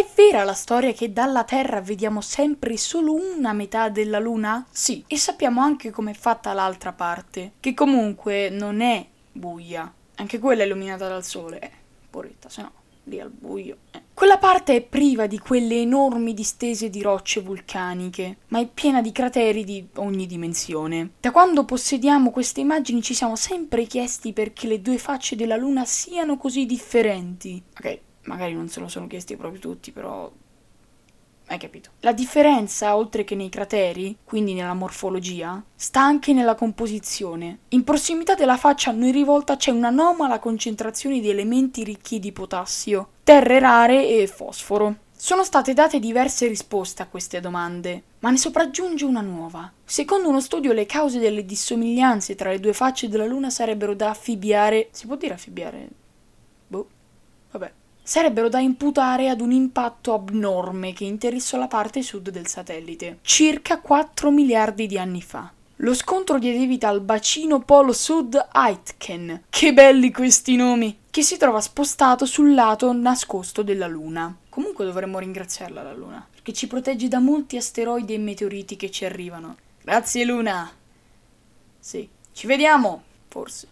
è vera la storia che dalla Terra vediamo sempre solo una metà della Luna? Sì, e sappiamo anche com'è fatta l'altra parte, che comunque non è buia. Anche quella è illuminata dal sole. Eh, poretta, se no lì al buio. Eh. Quella parte è priva di quelle enormi distese di rocce vulcaniche, ma è piena di crateri di ogni dimensione. Da quando possediamo queste immagini ci siamo sempre chiesti perché le due facce della Luna siano così differenti. Ok, magari non se lo sono chiesti proprio tutti, però hai capito? La differenza, oltre che nei crateri, quindi nella morfologia, sta anche nella composizione. In prossimità della faccia a noi rivolta c'è un'anomala concentrazione di elementi ricchi di potassio, terre rare e fosforo. Sono state date diverse risposte a queste domande, ma ne sopraggiunge una nuova. Secondo uno studio le cause delle dissomiglianze tra le due facce della Luna sarebbero da affibbiare... Si può dire affibbiare? Sarebbero da imputare ad un impatto abnorme che interissò la parte sud del satellite, circa 4 miliardi di anni fa. Lo scontro diede vita al bacino polo sud Aitken, che belli questi nomi, che si trova spostato sul lato nascosto della Luna. Comunque dovremmo ringraziarla la Luna, perché ci protegge da molti asteroidi e meteoriti che ci arrivano. Grazie Luna! Sì, ci vediamo, forse.